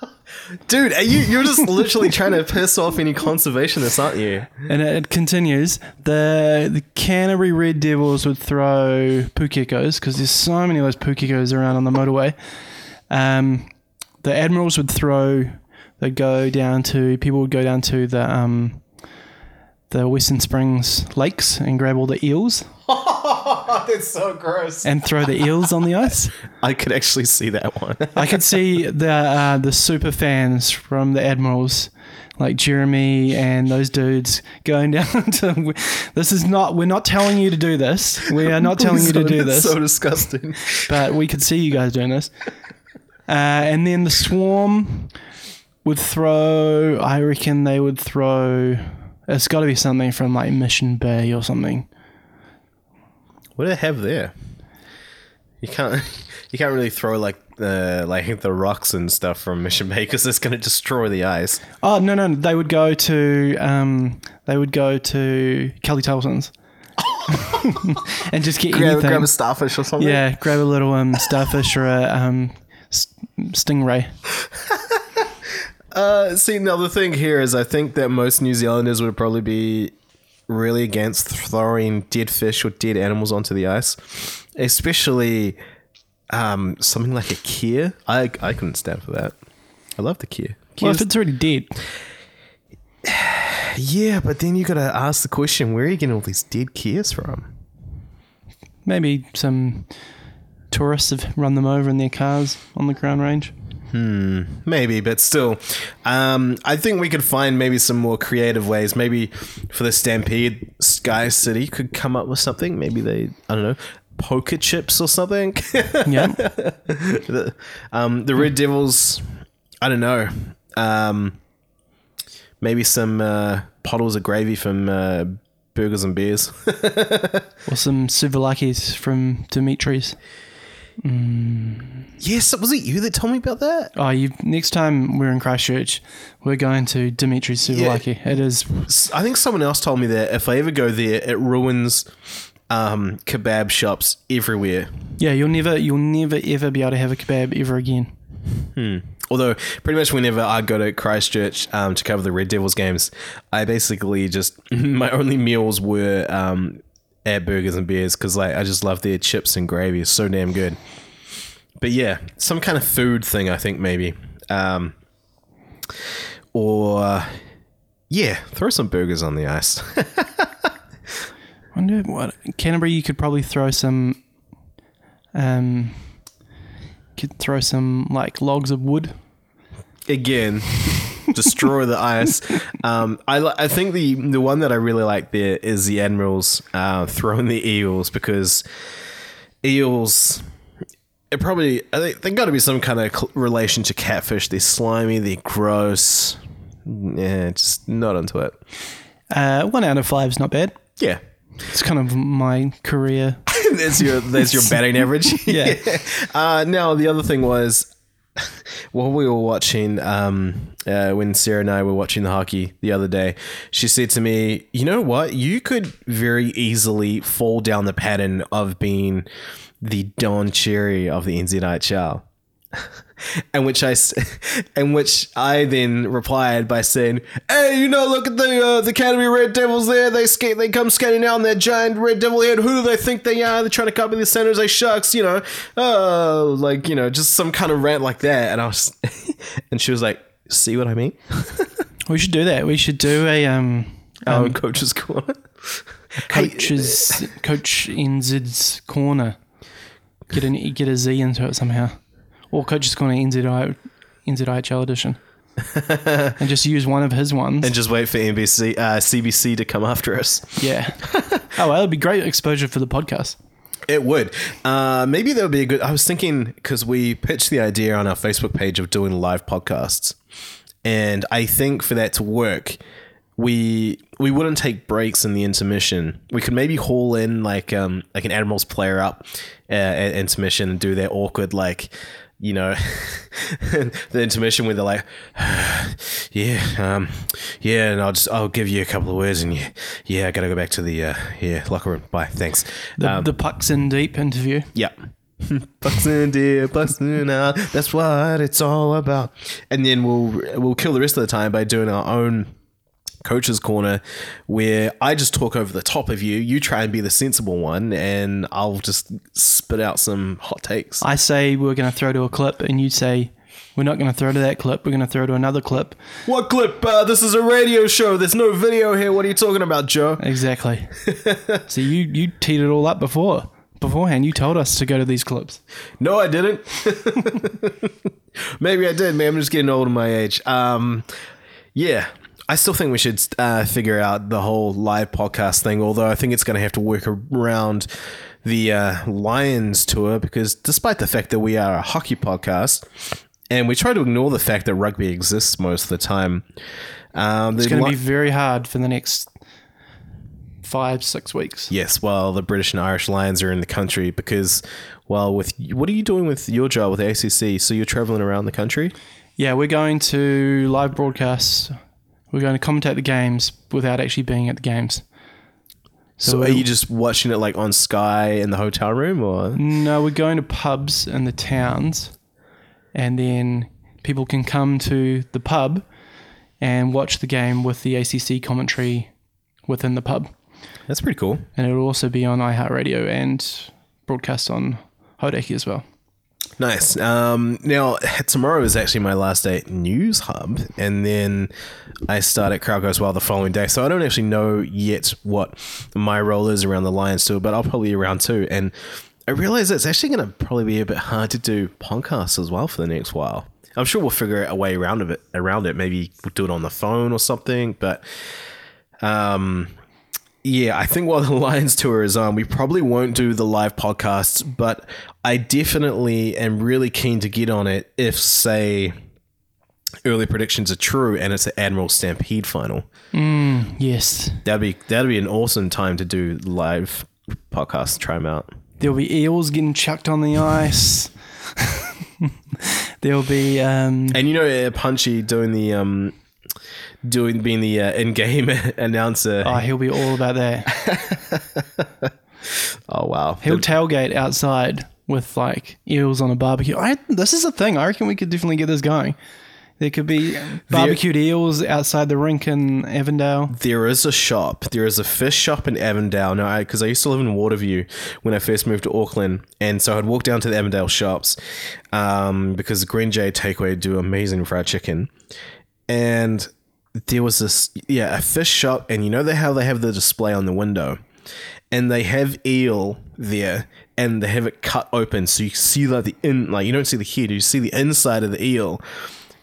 Dude, are you you're just literally trying to piss off any conservationists, aren't you? And it, continues. The the Canterbury Red Devils would throw pukekos because there's so many of those pukekos around on the motorway. Um, the Admirals would throw. They'd go down to people would go down to the um, the Western Springs lakes and grab all the eels That's so gross. and throw the eels on the ice. I could actually see that one. I could see the uh, the super fans from the Admirals, like Jeremy and those dudes, going down to. This is not. We're not telling you to do this. We are not telling you to do this. So disgusting. but we could see you guys doing this. Uh, and then the swarm would throw. I reckon they would throw. It's got to be something from like Mission Bay or something. What do they have there? You can't you can't really throw like the like the rocks and stuff from Mission Bay because it's going to destroy the ice. Oh no no! They would go to um, they would go to Kelly Tarlton's and just get Grab, anything. grab a starfish or something. yeah, grab a little um, starfish or a um, s- stingray. Uh, see, now the thing here is, I think that most New Zealanders would probably be really against throwing dead fish or dead animals onto the ice, especially um, something like a kea. I I couldn't stand for that. I love the kea. Well, if it's already dead, yeah, but then you got to ask the question: Where are you getting all these dead keas from? maybe some tourists have run them over in their cars on the Crown Range. Maybe, but still, um, I think we could find maybe some more creative ways. Maybe for the Stampede, Sky City could come up with something. Maybe they, I don't know, poker chips or something. Yeah, the, um, the Red Devils, I don't know. Um, maybe some uh, bottles of gravy from uh, Burgers and Beers. or some souvlakis from Dimitri's. Yes, was it you that told me about that? Oh, you next time we're in Christchurch, we're going to Dimitri's souvlaki. It is I think someone else told me that if I ever go there, it ruins um, kebab shops everywhere. yeah. You'll never you'll never ever be able to have a kebab ever again. Hmm. Although, pretty much whenever I go to Christchurch um, to cover the Red Devils games, I basically just my only meals were um, at Burgers and Beers because like I just love their chips and gravy. It's so damn good. But yeah, some kind of food thing, I think maybe, um, or yeah, throw some burgers on the ice. wonder what Canterbury. You could probably throw some. Um, could throw some like logs of wood. again destroy the ice um i i think the the one that i really like there is the admirals uh throwing the eels because eels it probably i think they got to be some kind of cl- relation to catfish they're slimy they're gross yeah just not into it Uh, one out of five is not bad. yeah It's kind of my career. there's your there's your batting average. Yeah. Uh, now the other thing was while we were watching um, uh, when Sarah and I were watching the hockey the other day, she said to me, "You know what? You could very easily fall down the pattern of being the Don Cherry of the NZIHL." And which I, and which I then replied by saying, "Hey, you know, look at the uh, the Canterbury Red Devils there. They skate, they come skating down that giant red devil head. Who do they think they are? They're trying to copy the centers. Jose Sharks, you know, uh, like you know, just some kind of rant like that." And I was, and she was like, "See what I mean?" We should do that. We should do a um, Um, coach's corner. coach's coach NZ's corner. Get an get a Z into it somehow, or coach's corner NZI NZIHL edition, and just use one of his ones. and just wait for NBC, uh, CBC to come after us. yeah. oh, well, it'd be great exposure for the podcast. It would. Uh, maybe that would be a good. I was thinking because we pitched the idea on our Facebook page of doing live podcasts, and I think for that to work, we we wouldn't take breaks in the intermission. We could maybe haul in like um like an Admirals player up uh, at intermission and do their awkward like. You know, the intermission where they're like, yeah, um, yeah, and I'll just I'll give you a couple of words, and yeah, yeah, I gotta go back to the uh, yeah locker room. Bye, thanks. The, Um, the pucks in deep interview. Yeah. Bucks in dear, bucks in out. That's what it's all about. And then we'll we'll kill the rest of the time by doing our own coach's corner, where I just talk over the top of you. You try and be the sensible one, and I'll just spit out some hot takes. I say we're going to throw to a clip, and you say we're not going to throw to that clip. We're going to throw to another clip. what clip? Uh, this is a radio show. There's no video here. What are you talking about, Joe? Exactly. so you you teed it all up before beforehand. You told us to go to these clips. No, I didn't. Maybe I did. Man, I'm just getting old in my age. Um, yeah, I still think we should uh, figure out the whole live podcast thing. Although I think it's going to have to work around the uh, Lions tour because, despite the fact that we are a hockey podcast and we try to ignore the fact that rugby exists most of the time, um, It's going to Li- be very hard for the next five six weeks. Yes, well, the British and Irish Lions are in the country because, well, with what are you doing with your job with the ACC? So you're traveling around the country. Yeah, we're going to live broadcasts. We're going to commentate the games without actually being at the games. So, So are you just watching it like on Sky in the hotel room, or No, we're going to pubs in the towns, and then people can come to the pub and watch the game with the ACC commentary within the pub. that's pretty cool. And it'll also be on iHeartRadio and broadcast on Hauraki as well. Nice. Um, now tomorrow is actually my last day at Newshub, and then I start at Crowd Goes Wild the following day. So I don't actually know yet what my role is around the Lions tour, but I'll probably be around too. And I realize it's actually going to probably be a bit hard to do podcasts as well for the next while. I'm sure we'll figure out a way around of it. Around it, maybe we'll do it on the phone or something. But um, yeah, I think while the Lions tour is on, we probably won't do the live podcasts. But I definitely am really keen to get on it if, say, early predictions are true and it's an Admiral Stampede final. Yes. That'd be that'd be an awesome time to do live podcasts. Try them out. There'll be eels getting chucked on the ice. There'll be um, And you know, Punchy doing the um, doing being the uh, in-game announcer. oh, he'll be all about that. Oh wow, He'll tailgate outside with like eels on a barbecue. I, this is a thing. I reckon we could definitely get this going. There could be barbecued eels outside the rink in Avondale. There is a shop. There is a fish shop in Avondale. Now, because I, used to live in Waterview when I first moved to Auckland, and so I'd walk down to the Avondale shops um, because Green J Takeaway do amazing fried chicken, and there was this yeah a fish shop, and you know they how they have the display on the window, and they have eel there. And they have it cut open, so you see like the in, like you don't see the head, you see the inside of the eel,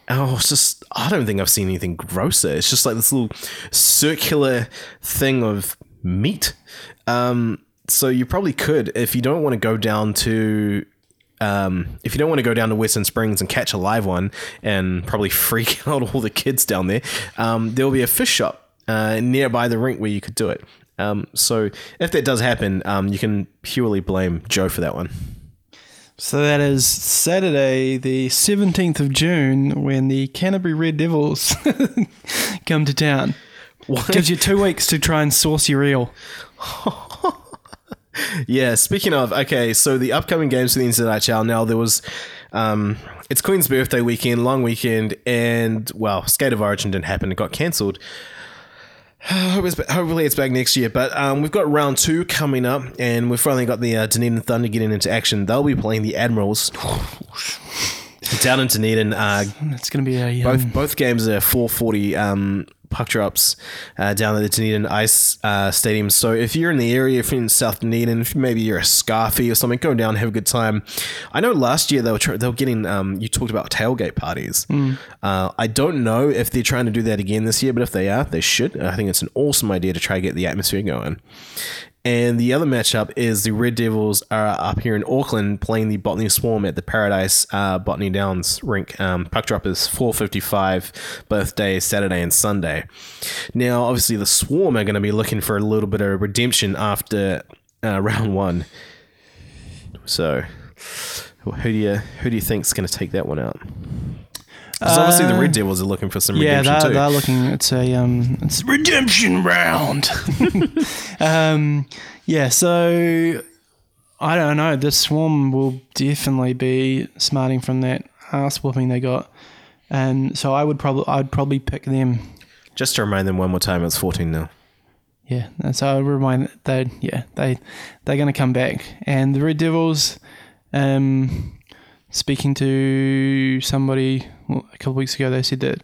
Oh, just I don't think I've seen anything grosser. It's just like this little circular thing of meat. Um, so you probably could, if you don't want to go down to um, if you don't want to go down to Western Springs and catch a live one and probably freak out all the kids down there, um, there will be a fish shop uh, nearby the rink where you could do it. Um, so if that does happen, um, you can purely blame Joe for that one. So that is Saturday, the 17th of June, when the Canterbury Red Devils come to town. What? Gives you two weeks to try and source your eel. Yeah, speaking of, okay, so the upcoming games for the NZHL now there was um it's Queen's birthday weekend, long weekend, and well, Skate of Origin didn't happen, it got cancelled. Hope it's- Hopefully it's back next year, but um, we've got round two coming up, and we've finally got the uh, Dunedin Thunder getting into action. They'll be playing the Admirals down in Dunedin. Uh, It's going to be a both um, both games are 440 um, puck drops uh, down at the Dunedin Ice uh, Stadium. So if you're in the area, if you're in South Dunedin, if maybe you're a Scarfie or something, go down have a good time. I know last year they were try- they were getting um, you talked about tailgate parties. Uh, I don't know if they're trying to do that again this year, but if they are, they should. I think it's an awesome idea to try to get the atmosphere going. And the other matchup is the Red Devils are up here in Auckland playing the Botany Swarm at the Paradise uh, Botany Downs rink. Um, puck drop is 4.55 both days, Saturday and Sunday. Now, obviously, the Swarm are going to be looking for a little bit of redemption after uh, round one. So, who do you who do you think's going to take that one out? Because obviously the Red Devils are looking for some yeah, redemption they're, too. they're looking. It's a um, it's redemption round. um, yeah, so I don't know. The swarm will definitely be smarting from that ass whooping they got. and so I would probably I'd probably pick them. Just to remind them one more time, it's 14 now. Yeah, so I would remind they yeah they they're going to come back and the Red Devils. Um, speaking to somebody well, a couple of weeks ago, they said that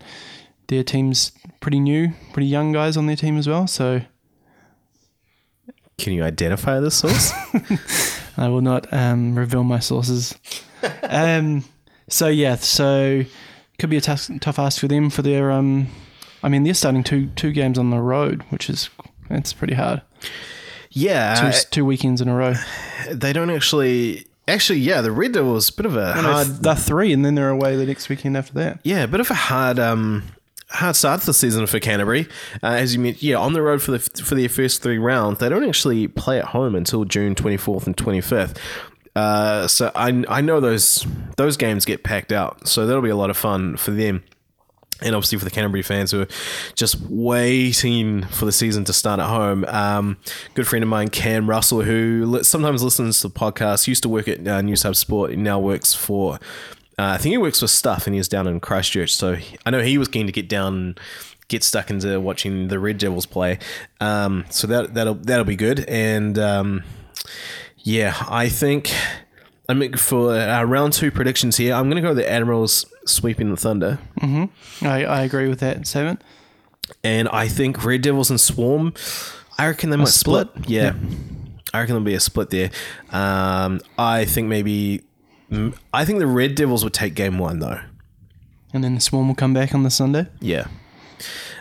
their team's pretty new, pretty young guys on their team as well. So Can you identify the source? I will not um, reveal my sources. um, so yeah, so could be a tough, tough ask for them for their. Um, I mean, they're starting two two games on the road, which is it's pretty hard. yeah, Two, uh, two weekends in a row. they don't actually. Actually, yeah, the Red Devils a bit of a No, hard. they're three, and then they're away the next weekend after that. Yeah, a bit of a hard. Um, hard start to the season for Canterbury. Uh, as you mentioned, yeah, on the road for the for their first three rounds, they don't actually play at home until June twenty fourth and twenty fifth. Uh, so I I know those those games get packed out, so that'll be a lot of fun for them. And obviously for the Canterbury fans who are just waiting for the season to start at home. Um, good friend of mine, Cam Russell, who sometimes listens to the podcast, used to work at uh, New South Sport, and now works for. Uh, I think he works for Stuff, and he's down in Christchurch. So I know he was keen to get down, get stuck into watching the Red Devils play. Um, so that that'll that'll be good. And um, yeah, I think. I mean, for uh, round two predictions here, I'm going to go with the Admirals sweeping the Thunder. I, I agree with that statement. And I think Red Devils and Swarm, I reckon they might split. split? Yeah. I reckon there'll be a split there. Um, I think maybe. I think the Red Devils would take game one though. And then the Swarm will come back on the Sunday. Yeah.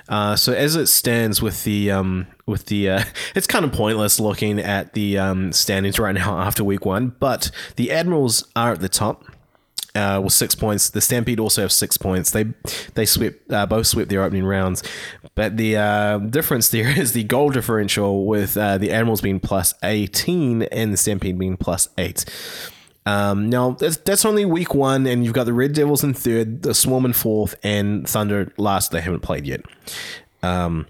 Uh, so as it stands with the um, with the uh, it's kind of pointless looking at the um, standings right now after week one, but the Admirals are at the top uh, with six points. The Stampede also have six points. They they swept uh, both swept their opening rounds, but the uh, difference there is the goal differential with uh, the Admirals being plus eighteen and the Stampede being plus eight. Um, now that's, that's only week one, and you've got the Red Devils in third, the Swarm in fourth, and Thunder last. They haven't played yet. Um,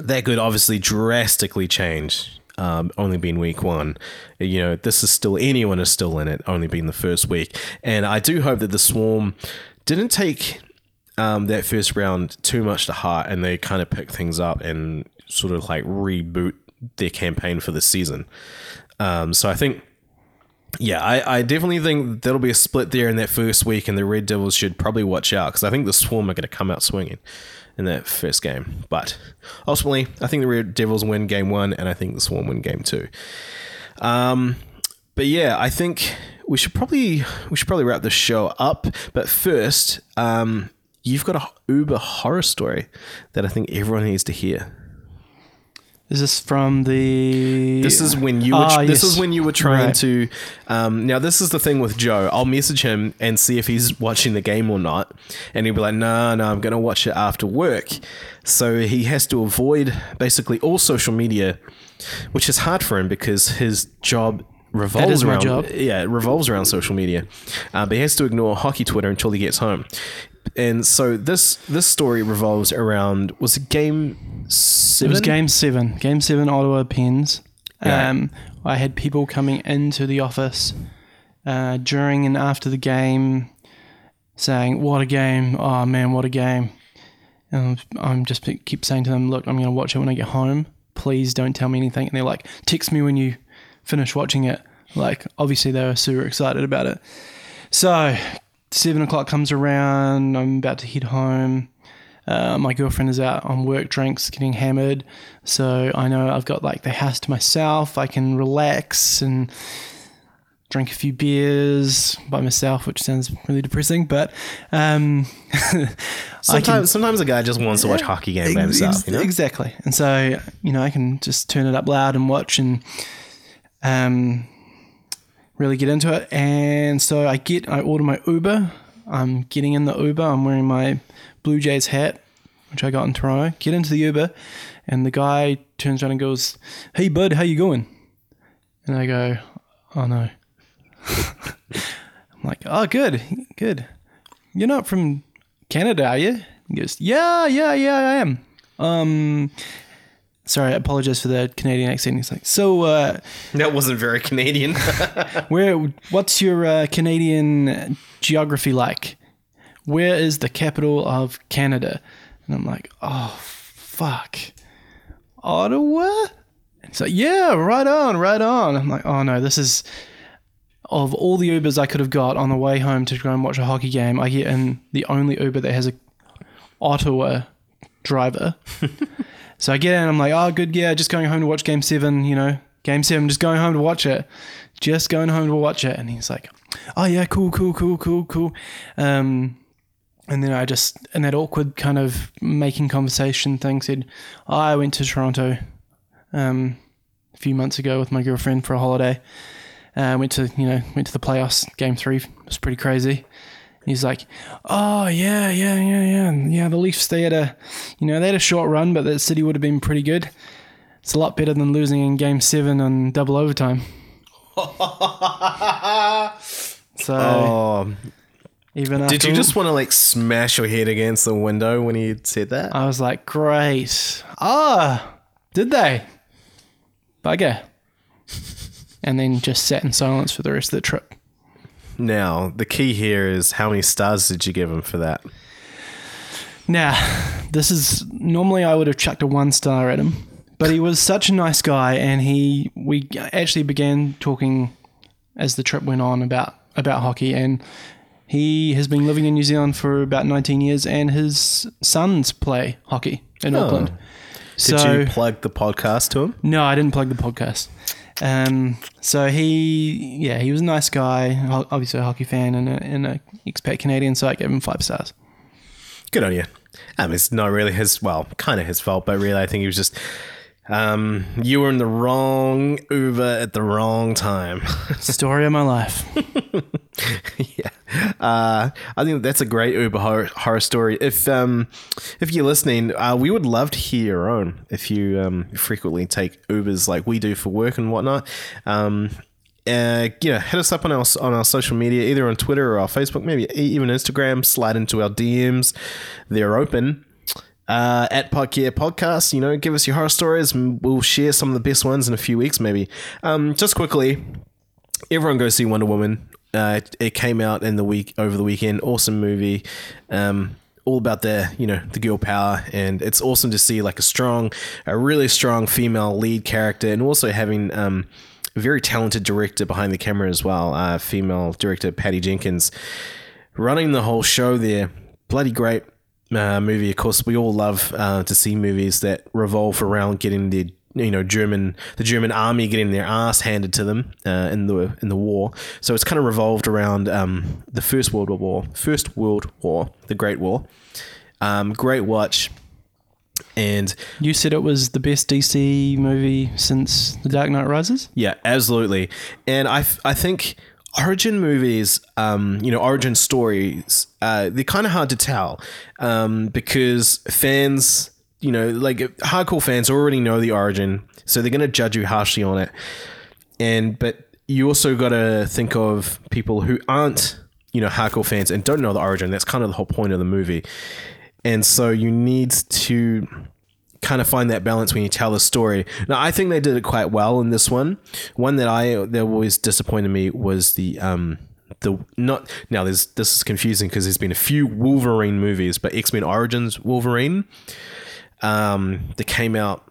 that could obviously drastically change. Um, only being week one, you know, this is still anyone is still in it. Only being the first week, and I do hope that the Swarm didn't take um, that first round too much to heart, and they kind of pick things up and sort of like reboot their campaign for the season. Um, so I think yeah, I, I definitely think there'll be a split there in that first week, and the Red Devils should probably watch out because I think the Swarm are going to come out swinging in that first game. But ultimately, I think the Red Devils win game one, and I think the Swarm win game two. Um, but yeah, I think we should probably we should probably wrap the show up. But first, um, you've got a Uber horror story that I think everyone needs to hear. Is this from the? This is when you were. Ah, this yes. is when you were trying Right. to. Um, now this is the thing with Joe. I'll message him and see if he's watching the game or not, and he'll be like, "No, no, I'm going to watch it after work." So he has to avoid basically all social media, which is hard for him because his job revolves is my around. job. Yeah, it revolves around social media, uh, but he has to ignore hockey Twitter until he gets home. And so this this story revolves around was it game seven? It was game seven. Game seven, Ottawa Pens. Yeah. Um, I had people coming into the office uh, during and after the game saying, "What a game! Oh man, what a game!" And I'm just keep saying to them, "Look, I'm going to watch it when I get home. Please don't tell me anything." And they're like, "Text me when you finish watching it." Like, obviously, they were super excited about it. So, seven o'clock comes around. I'm about to head home. Uh, my girlfriend is out on work drinks, getting hammered. So I know I've got like the house to myself. I can relax and drink a few beers by myself, which sounds really depressing. But um, Sometimes, sometimes a guy just wants to watch hockey game by Ex- himself. You know? Exactly. And so, you know, I can just turn it up loud and watch and um, really get into it. And so I get, I order my Uber. I'm getting in the Uber. I'm wearing my Blue Jays hat, which I got in Toronto. Get into the Uber, and the guy turns around and goes, "Hey, bud, how you going?" And I go, "Oh no." I'm like, "Oh, good, good. You're not from Canada, are you?" He goes, "Yeah, yeah, yeah, I am." Um, sorry, I apologize for the Canadian accent. He's like, "So, uh, That wasn't very Canadian. where? What's your uh, Canadian geography like? Where is the capital of Canada?" And I'm like, "Oh, fuck, Ottawa." And he's like, "Yeah, right on, right on." I'm like, "Oh no, this is." Of all the Ubers I could have got on the way home to go and watch a hockey game, I get in the only Uber that has a Ottawa driver. so I get in, I'm like, oh, good, yeah, just going home to watch game seven, you know, game seven, just going home to watch it. Just going home to watch it. And he's like, oh, yeah, cool, cool, cool, cool, cool. Um, and then I just, in that awkward kind of making conversation thing, said, oh, I went to Toronto um, a few months ago with my girlfriend for a holiday. Uh, went to, you know, went to the playoffs, game three. It was pretty crazy. He's like, oh yeah, yeah, yeah, yeah, yeah. The Leafs they had a, you know, they had a short run, but that City would have been pretty good. It's a lot better than losing in Game Seven on double overtime. so oh, even after did you just want to like smash your head against the window when he said that? I was like, great. Ah, did they? Bugger. and then just sat in silence for the rest of the trip. Now, the key here is how many stars did you give him for that? Now, this is normally I would have chucked a one star at him, but he was such a nice guy, and he we actually began talking as the trip went on about about hockey, and he has been living in New Zealand for about 19 years, and his sons play hockey in oh. Auckland. Did so you plug the podcast to him? no, I didn't plug the podcast. Um, so he, yeah, he was a nice guy. Obviously, a hockey fan and a, a expat Canadian. So I gave him five stars. Good on you. Um, it's not really his, well, kind of his fault, but really, I think he was just, um, you were in the wrong Uber at the wrong time. Story of my life. yeah. Uh, I think that's a great Uber horror, horror story. If um, if you're listening, uh, we would love to hear your own. If you um, frequently take Ubers like we do for work and whatnot, um, uh, yeah, hit us up on our on our social media, either on Twitter or our Facebook, maybe even Instagram. Slide into our DMs; they're open. Uh, at Puck Yeah Podcast, you know, give us your horror stories, and we'll share some of the best ones in a few weeks, maybe. Um, just quickly, everyone go see Wonder Woman. Uh, it, it came out in the week over the weekend. Awesome movie. Um, all about the you know the girl power, and it's awesome to see like a strong, a really strong female lead character, and also having um, a very talented director behind the camera as well. Uh, female director Patty Jenkins running the whole show there. Bloody great uh, movie. Of course, we all love uh, to see movies that revolve around getting the you know German the German army getting their ass handed to them uh, in the in the war. So it's kind of revolved around um, the First World War, First World War, the Great War. Um, great watch. And You said it was the best DC movie since The Dark Knight Rises. Yeah, absolutely. And I, I think origin movies, um, you know, origin stories, uh, they're kind of hard to tell um, because fans, you know, like hardcore fans already know the origin, so they're going to judge you harshly on it. And but you also got to think of people who aren't, you know, hardcore fans and don't know the origin. That's kind of the whole point of the movie. And so you need to kind of find that balance when you tell the story. Now, I think they did it quite well in this one. One that I that always disappointed me was the um the not now. There's this is confusing because there's been a few Wolverine movies, but X Men Origins Wolverine um that came out.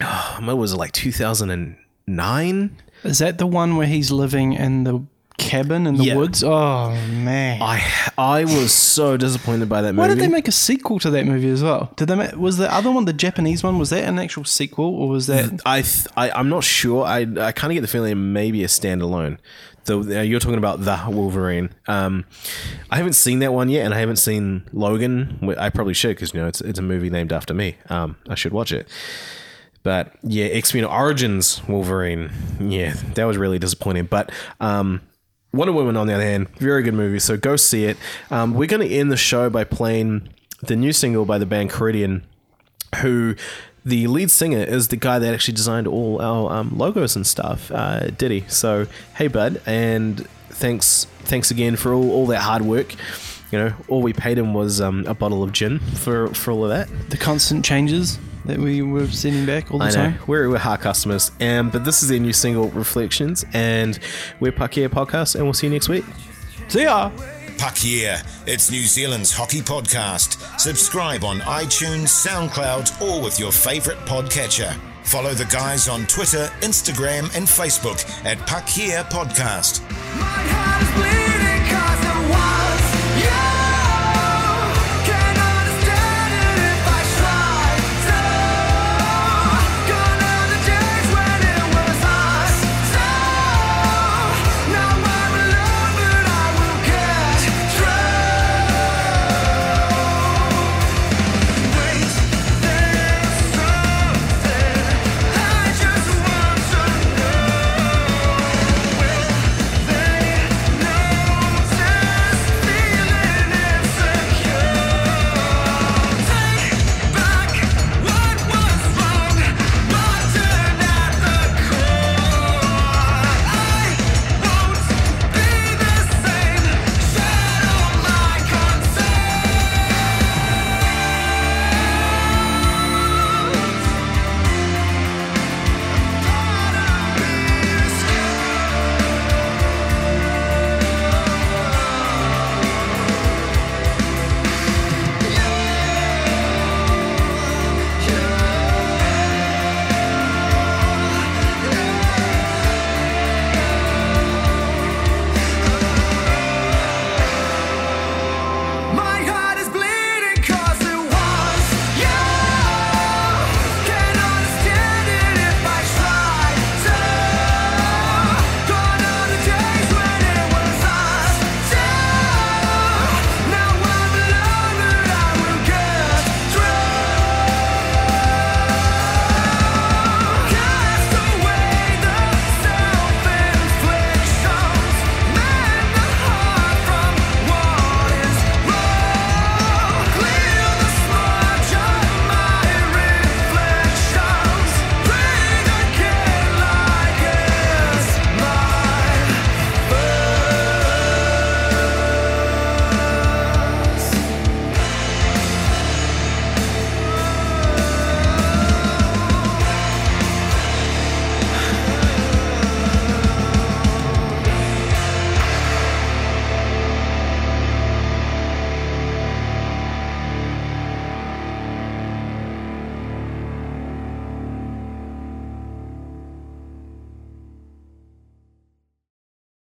Oh, what was it like 2009? Is that the one where he's living in the cabin in the Yeah. woods? Oh man! I I was so disappointed by that movie. Why did they make a sequel to that movie as well? Did they? Make, was the other one the Japanese one? Was that an actual sequel or was that? I, th- I I'm not sure. I I kind of get the feeling it may be a standalone. The uh, you're talking about the Wolverine. Um, I haven't seen that one yet, and I haven't seen Logan. I probably should because you know it's it's a movie named after me. Um, I should watch it. But yeah, X Men Origins Wolverine. Yeah, that was really disappointing. But um, Wonder Woman, on the other hand, very good movie. So go see it. Um, we're going to end the show by playing the new single by the band Ceridian, who the lead singer is the guy that actually designed all our um, logos and stuff, uh, Diddy. So hey, bud, and thanks thanks again for all, all that hard work. You know, all we paid him was um, a bottle of gin for for all of that. the constant changes that we were sending back all the I know time. we're, we're hard customers, and but this is their new single, Reflections, and we're Puck Yeah Podcast, and we'll see you next week. See ya. Puck Yeah. It's New Zealand's hockey podcast. Subscribe on iTunes, SoundCloud, or with your favourite podcatcher. Follow the guys on Twitter, Instagram, and Facebook at Puck Yeah Podcast. My